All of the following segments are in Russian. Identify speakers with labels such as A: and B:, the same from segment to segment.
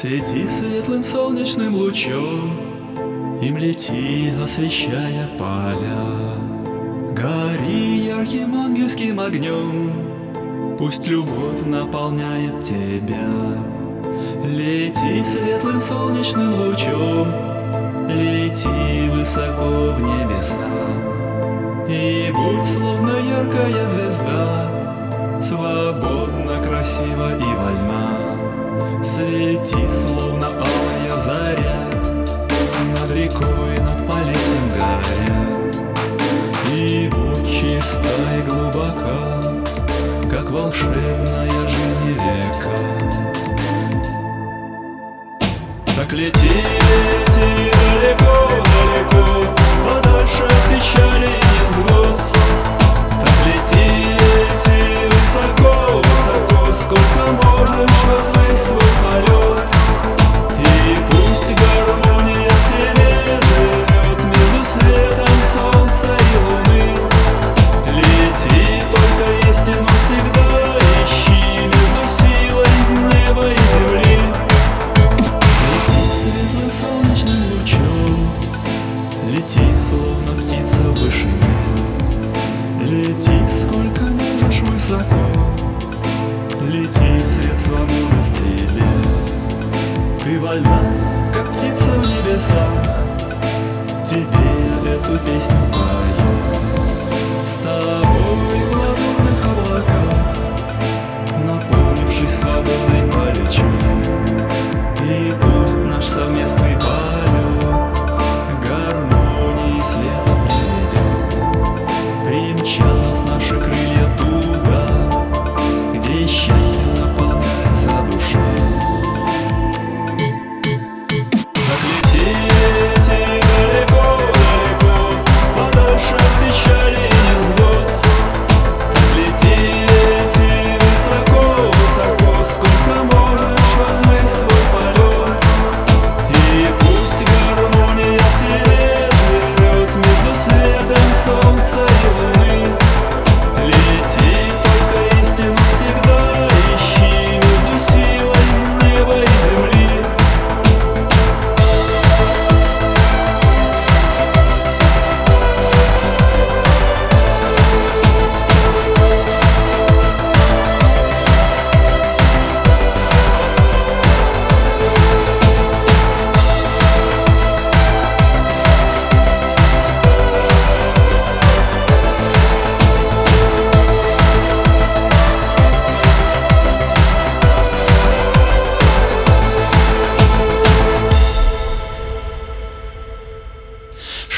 A: Свети светлым солнечным лучом, Им лети, освещая поля. Гори ярким ангельским огнем, Пусть любовь наполняет тебя. Лети светлым солнечным лучом, Лети высоко в небеса. И будь словно яркая звезда, Свободна, красива и вольна. Свети, словно алая заря, Над рекой, над полесьем горя. И будь чиста и глубока, Как волшебная жизнь река. Так лети, птица в вышине. Лети, сколько можешь высоко, Лети, свет свободы в тебе. Ты вольна, как птица в небесах, Тебе эту песню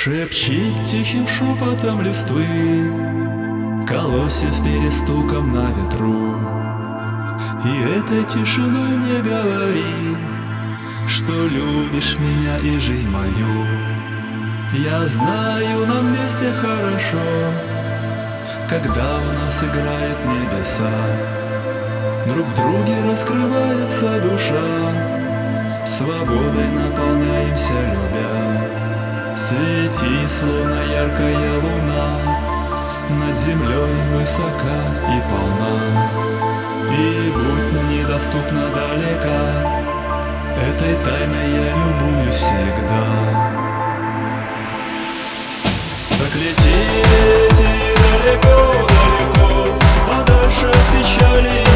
A: Шепчи тихим шепотом листвы Колосив перестуком на ветру. И этой тишиной мне говори Что любишь меня и жизнь мою. Я знаю, нам вместе хорошо Когда в нас играют небеса. Друг в друге раскрывается душа Свободой наполняемся, любя Свети, словно яркая луна. Над землей высока и полна. И будь недоступна далека. Этой тайной я любуюсь всегда. Так лети, лети далеко, далеко Подальше от печали